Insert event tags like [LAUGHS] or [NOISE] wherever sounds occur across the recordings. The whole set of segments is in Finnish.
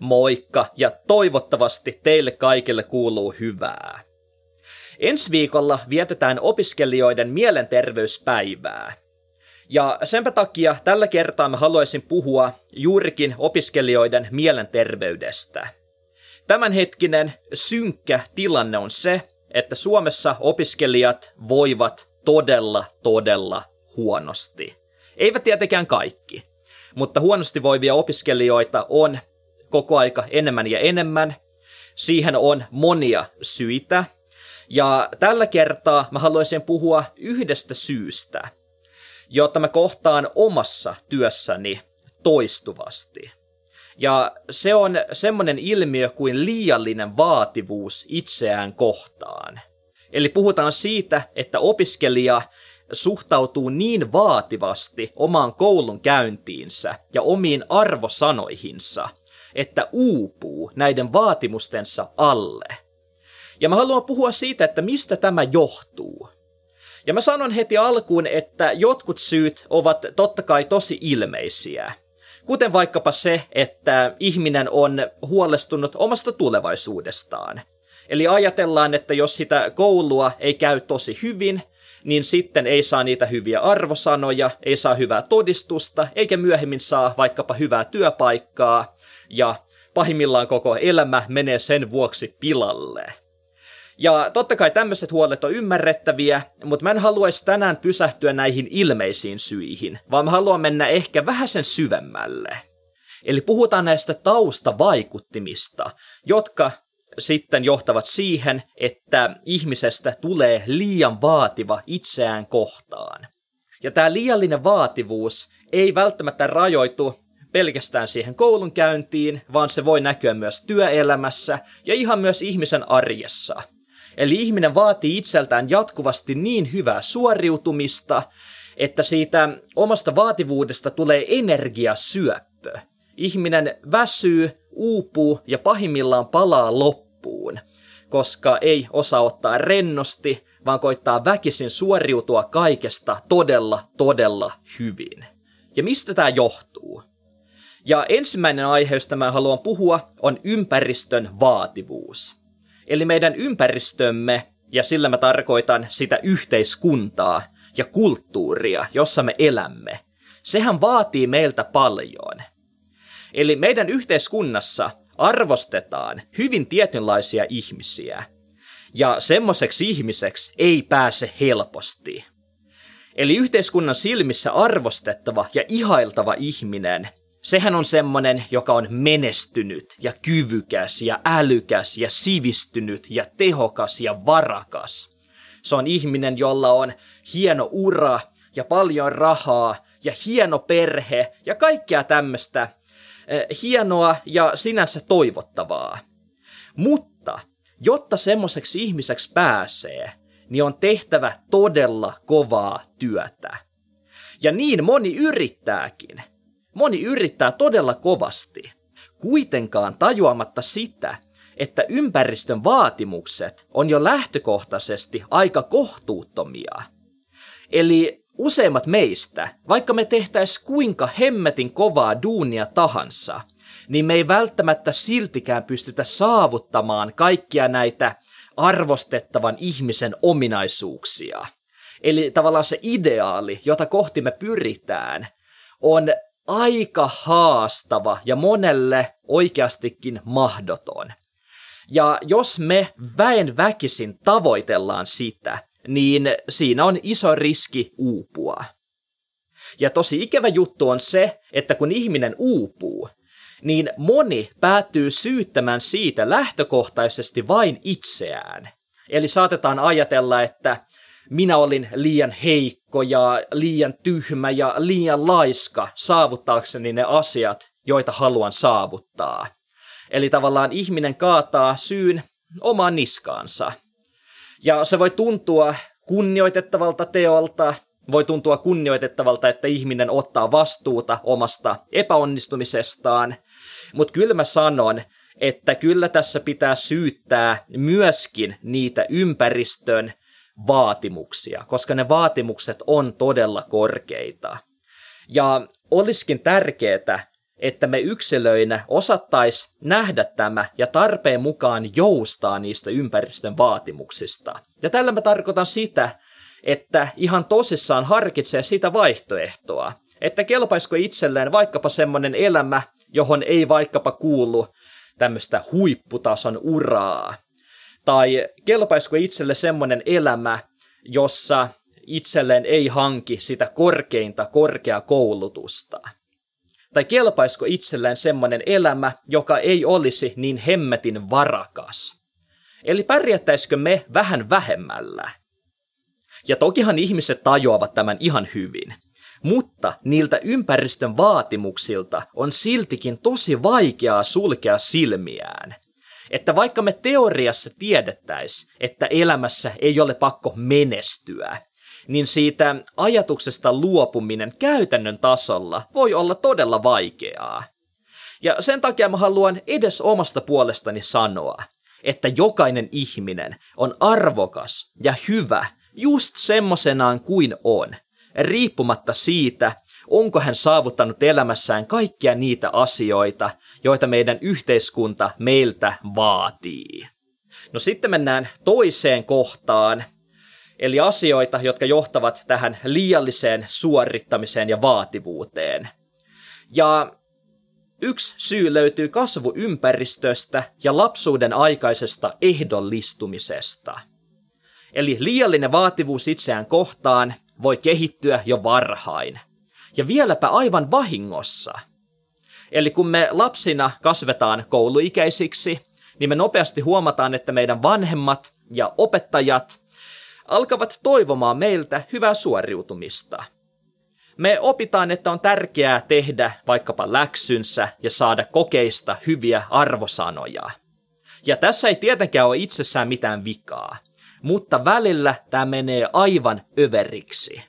Moikka ja toivottavasti teille kaikille kuuluu hyvää. Ensi viikolla vietetään opiskelijoiden mielenterveyspäivää. Ja senpä takia tällä kertaa mä haluaisin puhua juurikin opiskelijoiden mielenterveydestä. Tämänhetkinen synkkä tilanne on se, että Suomessa opiskelijat voivat todella, todella huonosti. Eivät tietenkään kaikki, mutta huonosti voivia opiskelijoita on koko aika enemmän ja enemmän. Siihen on monia syitä. Ja tällä kertaa mä haluaisin puhua yhdestä syystä, jota mä kohtaan omassa työssäni toistuvasti. Ja se on semmoinen ilmiö kuin liiallinen vaativuus itseään kohtaan. Eli puhutaan siitä, että opiskelija suhtautuu niin vaativasti omaan koulun käyntiinsä ja omiin arvosanoihinsa, että uupuu näiden vaatimustensa alle. Ja mä haluan puhua siitä, että mistä tämä johtuu. Ja mä sanon heti alkuun, että jotkut syyt ovat totta kai tosi ilmeisiä. Kuten vaikkapa se, että ihminen on huolestunut omasta tulevaisuudestaan. Eli ajatellaan, että jos sitä koulua ei käy tosi hyvin, niin sitten ei saa niitä hyviä arvosanoja, ei saa hyvää todistusta, eikä myöhemmin saa vaikkapa hyvää työpaikkaa, ja pahimmillaan koko elämä menee sen vuoksi pilalle. Ja totta kai tämmöiset huolet on ymmärrettäviä, mutta mä en haluaisi tänään pysähtyä näihin ilmeisiin syihin, vaan mä haluan mennä ehkä vähän sen syvemmälle. Eli puhutaan näistä taustavaikuttimista, jotka sitten johtavat siihen, että ihmisestä tulee liian vaativa itseään kohtaan. Ja tämä liiallinen vaativuus ei välttämättä rajoitu pelkästään siihen koulunkäyntiin, vaan se voi näkyä myös työelämässä ja ihan myös ihmisen arjessa. Eli ihminen vaatii itseltään jatkuvasti niin hyvää suoriutumista, että siitä omasta vaativuudesta tulee energiasyöppö. Ihminen väsyy, uupuu ja pahimmillaan palaa loppuun, koska ei osaa ottaa rennosti, vaan koittaa väkisin suoriutua kaikesta todella, todella hyvin. Ja mistä tämä johtuu? Ja ensimmäinen aihe, josta mä haluan puhua, on ympäristön vaativuus. Eli meidän ympäristömme, ja sillä mä tarkoitan sitä yhteiskuntaa ja kulttuuria, jossa me elämme, sehän vaatii meiltä paljon. Eli meidän yhteiskunnassa arvostetaan hyvin tietynlaisia ihmisiä, ja semmoiseksi ihmiseksi ei pääse helposti. Eli yhteiskunnan silmissä arvostettava ja ihailtava ihminen sehän on semmonen, joka on menestynyt ja kyvykäs ja älykäs ja sivistynyt ja tehokas ja varakas. Se on ihminen, jolla on hieno ura ja paljon rahaa ja hieno perhe ja kaikkea tämmöistä eh, hienoa ja sinänsä toivottavaa. Mutta jotta semmoiseksi ihmiseksi pääsee, niin on tehtävä todella kovaa työtä. Ja niin moni yrittääkin – Moni yrittää todella kovasti, kuitenkaan tajuamatta sitä, että ympäristön vaatimukset on jo lähtökohtaisesti aika kohtuuttomia. Eli useimmat meistä, vaikka me tehtäis kuinka hemmetin kovaa duunia tahansa, niin me ei välttämättä siltikään pystytä saavuttamaan kaikkia näitä arvostettavan ihmisen ominaisuuksia. Eli tavallaan se ideaali, jota kohti me pyritään, on aika haastava ja monelle oikeastikin mahdoton. Ja jos me väen väkisin tavoitellaan sitä, niin siinä on iso riski uupua. Ja tosi ikävä juttu on se, että kun ihminen uupuu, niin moni päätyy syyttämään siitä lähtökohtaisesti vain itseään. Eli saatetaan ajatella, että minä olin liian heikko ja liian tyhmä ja liian laiska saavuttaakseni ne asiat, joita haluan saavuttaa. Eli tavallaan ihminen kaataa syyn omaan niskaansa. Ja se voi tuntua kunnioitettavalta teolta, voi tuntua kunnioitettavalta, että ihminen ottaa vastuuta omasta epäonnistumisestaan, mutta kyllä mä sanon, että kyllä tässä pitää syyttää myöskin niitä ympäristön vaatimuksia, koska ne vaatimukset on todella korkeita. Ja olisikin tärkeää, että me yksilöinä osattais nähdä tämä ja tarpeen mukaan joustaa niistä ympäristön vaatimuksista. Ja tällä mä tarkoitan sitä, että ihan tosissaan harkitsee sitä vaihtoehtoa, että kelpaisiko itselleen vaikkapa semmoinen elämä, johon ei vaikkapa kuulu tämmöistä huipputason uraa, tai kelpaisiko itselle semmoinen elämä, jossa itselleen ei hanki sitä korkeinta korkeakoulutusta. Tai kelpaisiko itselleen semmoinen elämä, joka ei olisi niin hemmetin varakas. Eli pärjättäisikö me vähän vähemmällä? Ja tokihan ihmiset tajuavat tämän ihan hyvin. Mutta niiltä ympäristön vaatimuksilta on siltikin tosi vaikeaa sulkea silmiään. Että vaikka me teoriassa tiedettäis, että elämässä ei ole pakko menestyä, niin siitä ajatuksesta luopuminen käytännön tasolla voi olla todella vaikeaa. Ja sen takia mä haluan edes omasta puolestani sanoa, että jokainen ihminen on arvokas ja hyvä just semmosenaan kuin on, riippumatta siitä, onko hän saavuttanut elämässään kaikkia niitä asioita, joita meidän yhteiskunta meiltä vaatii. No sitten mennään toiseen kohtaan, eli asioita, jotka johtavat tähän liialliseen suorittamiseen ja vaativuuteen. Ja yksi syy löytyy kasvuympäristöstä ja lapsuuden aikaisesta ehdollistumisesta. Eli liiallinen vaativuus itseään kohtaan voi kehittyä jo varhain. Ja vieläpä aivan vahingossa. Eli kun me lapsina kasvetaan kouluikäisiksi, niin me nopeasti huomataan, että meidän vanhemmat ja opettajat alkavat toivomaan meiltä hyvää suoriutumista. Me opitaan, että on tärkeää tehdä vaikkapa läksynsä ja saada kokeista hyviä arvosanoja. Ja tässä ei tietenkään ole itsessään mitään vikaa, mutta välillä tämä menee aivan överiksi.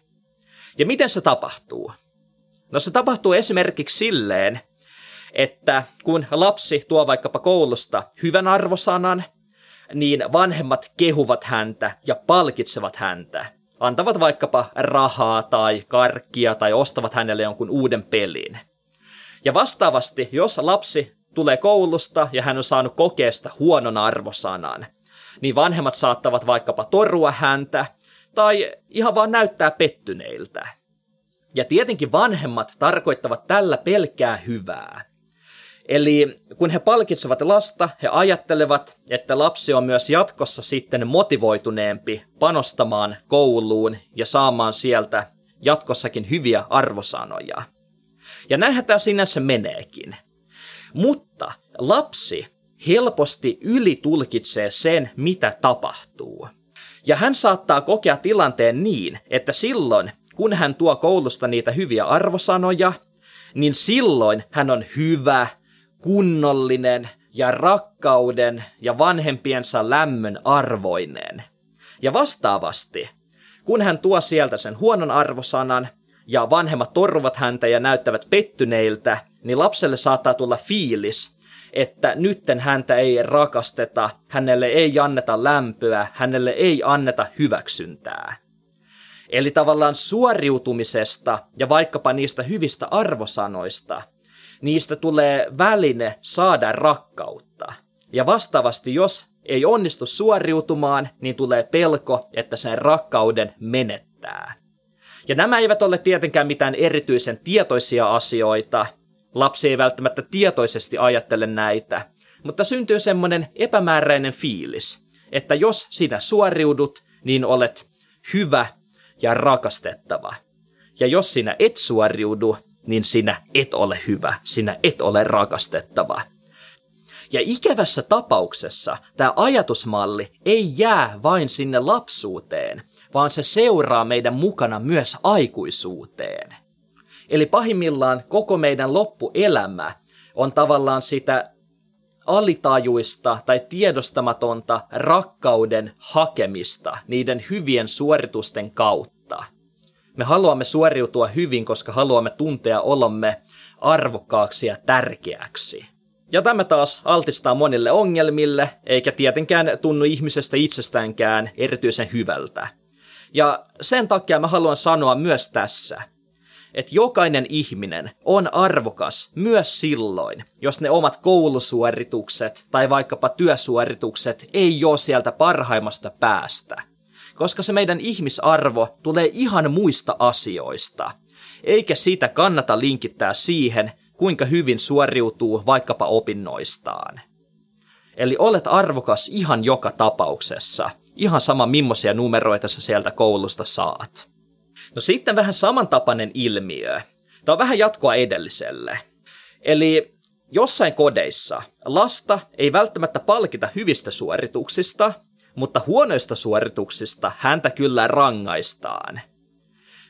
Ja miten se tapahtuu? No se tapahtuu esimerkiksi silleen, että kun lapsi tuo vaikkapa koulusta hyvän arvosanan, niin vanhemmat kehuvat häntä ja palkitsevat häntä. Antavat vaikkapa rahaa tai karkkia tai ostavat hänelle jonkun uuden pelin. Ja vastaavasti, jos lapsi tulee koulusta ja hän on saanut kokeesta huonon arvosanan, niin vanhemmat saattavat vaikkapa torua häntä tai ihan vaan näyttää pettyneiltä. Ja tietenkin vanhemmat tarkoittavat tällä pelkää hyvää. Eli kun he palkitsevat lasta, he ajattelevat, että lapsi on myös jatkossa sitten motivoituneempi panostamaan kouluun ja saamaan sieltä jatkossakin hyviä arvosanoja. Ja näinhän tämä sinänsä meneekin. Mutta lapsi helposti ylitulkitsee sen, mitä tapahtuu. Ja hän saattaa kokea tilanteen niin, että silloin, kun hän tuo koulusta niitä hyviä arvosanoja, niin silloin hän on hyvä, kunnollinen ja rakkauden ja vanhempiensa lämmön arvoinen. Ja vastaavasti, kun hän tuo sieltä sen huonon arvosanan ja vanhemmat torvat häntä ja näyttävät pettyneiltä, niin lapselle saattaa tulla fiilis, että nytten häntä ei rakasteta, hänelle ei anneta lämpöä, hänelle ei anneta hyväksyntää. Eli tavallaan suoriutumisesta ja vaikkapa niistä hyvistä arvosanoista – niistä tulee väline saada rakkautta. Ja vastaavasti, jos ei onnistu suoriutumaan, niin tulee pelko, että sen rakkauden menettää. Ja nämä eivät ole tietenkään mitään erityisen tietoisia asioita. Lapsi ei välttämättä tietoisesti ajattele näitä, mutta syntyy semmoinen epämääräinen fiilis, että jos sinä suoriudut, niin olet hyvä ja rakastettava. Ja jos sinä et suoriudu, niin sinä et ole hyvä, sinä et ole rakastettava. Ja ikävässä tapauksessa tämä ajatusmalli ei jää vain sinne lapsuuteen, vaan se seuraa meidän mukana myös aikuisuuteen. Eli pahimmillaan koko meidän loppuelämä on tavallaan sitä alitajuista tai tiedostamatonta rakkauden hakemista niiden hyvien suoritusten kautta. Me haluamme suoriutua hyvin, koska haluamme tuntea olomme arvokkaaksi ja tärkeäksi. Ja tämä taas altistaa monille ongelmille, eikä tietenkään tunnu ihmisestä itsestäänkään erityisen hyvältä. Ja sen takia mä haluan sanoa myös tässä, että jokainen ihminen on arvokas myös silloin, jos ne omat koulusuoritukset tai vaikkapa työsuoritukset ei ole sieltä parhaimmasta päästä. Koska se meidän ihmisarvo tulee ihan muista asioista, eikä siitä kannata linkittää siihen, kuinka hyvin suoriutuu vaikkapa opinnoistaan. Eli olet arvokas ihan joka tapauksessa, ihan sama millaisia numeroita sä sieltä koulusta saat. No sitten vähän samantapainen ilmiö. Tämä on vähän jatkoa edelliselle. Eli jossain kodeissa lasta ei välttämättä palkita hyvistä suorituksista, mutta huonoista suorituksista häntä kyllä rangaistaan.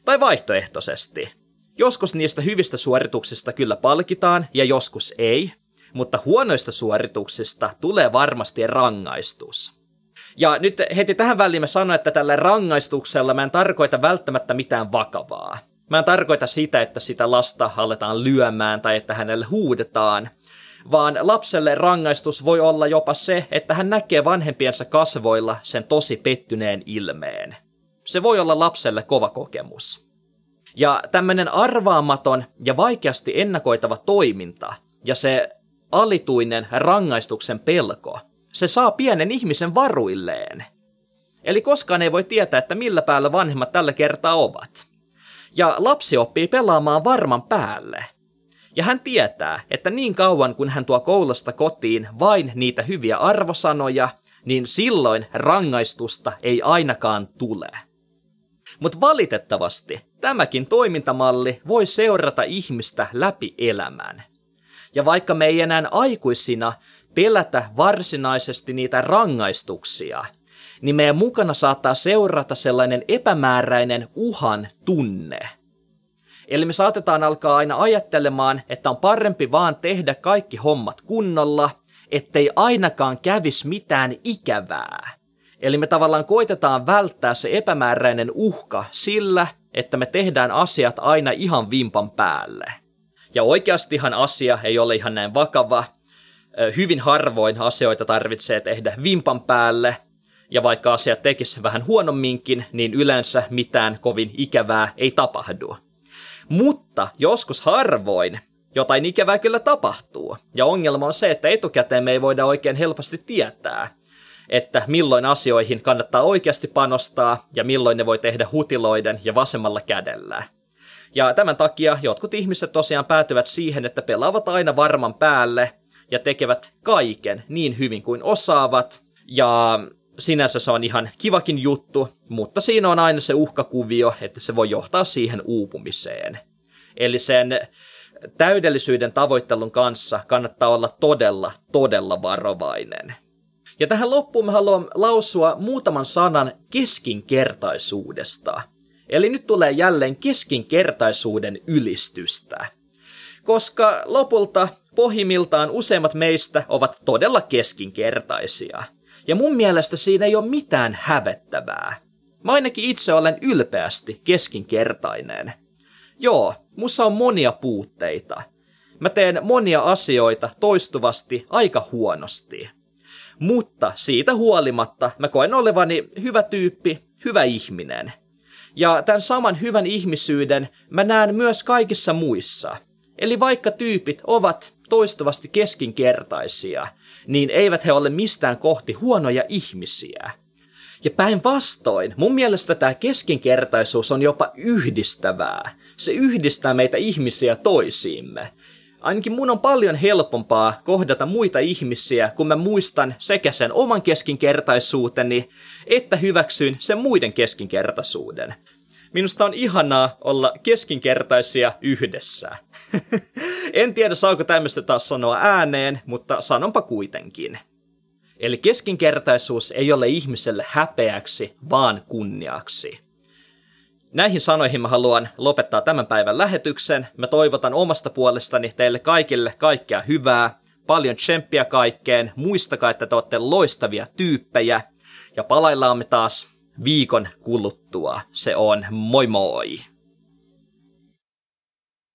Tai vaihtoehtoisesti. Joskus niistä hyvistä suorituksista kyllä palkitaan ja joskus ei, mutta huonoista suorituksista tulee varmasti rangaistus. Ja nyt heti tähän väliin mä sanon, että tällä rangaistuksella mä en tarkoita välttämättä mitään vakavaa. Mä en tarkoita sitä, että sitä lasta aletaan lyömään tai että hänelle huudetaan, vaan lapselle rangaistus voi olla jopa se, että hän näkee vanhempiensa kasvoilla sen tosi pettyneen ilmeen. Se voi olla lapselle kova kokemus. Ja tämmöinen arvaamaton ja vaikeasti ennakoitava toiminta ja se alituinen rangaistuksen pelko, se saa pienen ihmisen varuilleen. Eli koskaan ei voi tietää, että millä päällä vanhemmat tällä kertaa ovat. Ja lapsi oppii pelaamaan varman päälle. Ja hän tietää, että niin kauan kun hän tuo koulusta kotiin vain niitä hyviä arvosanoja, niin silloin rangaistusta ei ainakaan tule. Mutta valitettavasti tämäkin toimintamalli voi seurata ihmistä läpi elämän. Ja vaikka me ei enää aikuisina pelätä varsinaisesti niitä rangaistuksia, niin meidän mukana saattaa seurata sellainen epämääräinen uhan tunne. Eli me saatetaan alkaa aina ajattelemaan, että on parempi vaan tehdä kaikki hommat kunnolla, ettei ainakaan kävis mitään ikävää. Eli me tavallaan koitetaan välttää se epämääräinen uhka sillä, että me tehdään asiat aina ihan vimpan päälle. Ja oikeastihan asia ei ole ihan näin vakava. Hyvin harvoin asioita tarvitsee tehdä vimpan päälle, ja vaikka asiat tekisi vähän huonomminkin, niin yleensä mitään kovin ikävää ei tapahdu. Mutta joskus harvoin jotain ikävää kyllä tapahtuu, ja ongelma on se, että etukäteen me ei voida oikein helposti tietää, että milloin asioihin kannattaa oikeasti panostaa ja milloin ne voi tehdä hutiloiden ja vasemmalla kädellä. Ja tämän takia jotkut ihmiset tosiaan päätyvät siihen, että pelaavat aina varman päälle ja tekevät kaiken niin hyvin kuin osaavat. Ja sinänsä se on ihan kivakin juttu, mutta siinä on aina se uhkakuvio, että se voi johtaa siihen uupumiseen. Eli sen täydellisyyden tavoittelun kanssa kannattaa olla todella, todella varovainen. Ja tähän loppuun mä haluan lausua muutaman sanan keskinkertaisuudesta. Eli nyt tulee jälleen keskinkertaisuuden ylistystä. Koska lopulta pohjimmiltaan useimmat meistä ovat todella keskinkertaisia. Ja mun mielestä siinä ei ole mitään hävettävää. Mä ainakin itse olen ylpeästi keskinkertainen. Joo, mussa on monia puutteita. Mä teen monia asioita toistuvasti aika huonosti. Mutta siitä huolimatta mä koen olevani hyvä tyyppi, hyvä ihminen. Ja tämän saman hyvän ihmisyyden mä näen myös kaikissa muissa. Eli vaikka tyypit ovat toistuvasti keskinkertaisia, niin eivät he ole mistään kohti huonoja ihmisiä. Ja päinvastoin, mun mielestä tämä keskinkertaisuus on jopa yhdistävää. Se yhdistää meitä ihmisiä toisiimme. Ainakin mun on paljon helpompaa kohdata muita ihmisiä, kun mä muistan sekä sen oman keskinkertaisuuteni, että hyväksyn sen muiden keskinkertaisuuden. Minusta on ihanaa olla keskinkertaisia yhdessä. [LAUGHS] en tiedä saako tämmöistä taas sanoa ääneen, mutta sanonpa kuitenkin. Eli keskinkertaisuus ei ole ihmiselle häpeäksi, vaan kunniaksi. Näihin sanoihin mä haluan lopettaa tämän päivän lähetyksen. Mä toivotan omasta puolestani teille kaikille kaikkea hyvää, paljon tsemppiä kaikkeen, muistakaa, että te olette loistavia tyyppejä, ja palaillaamme taas viikon kuluttua. Se on moi moi!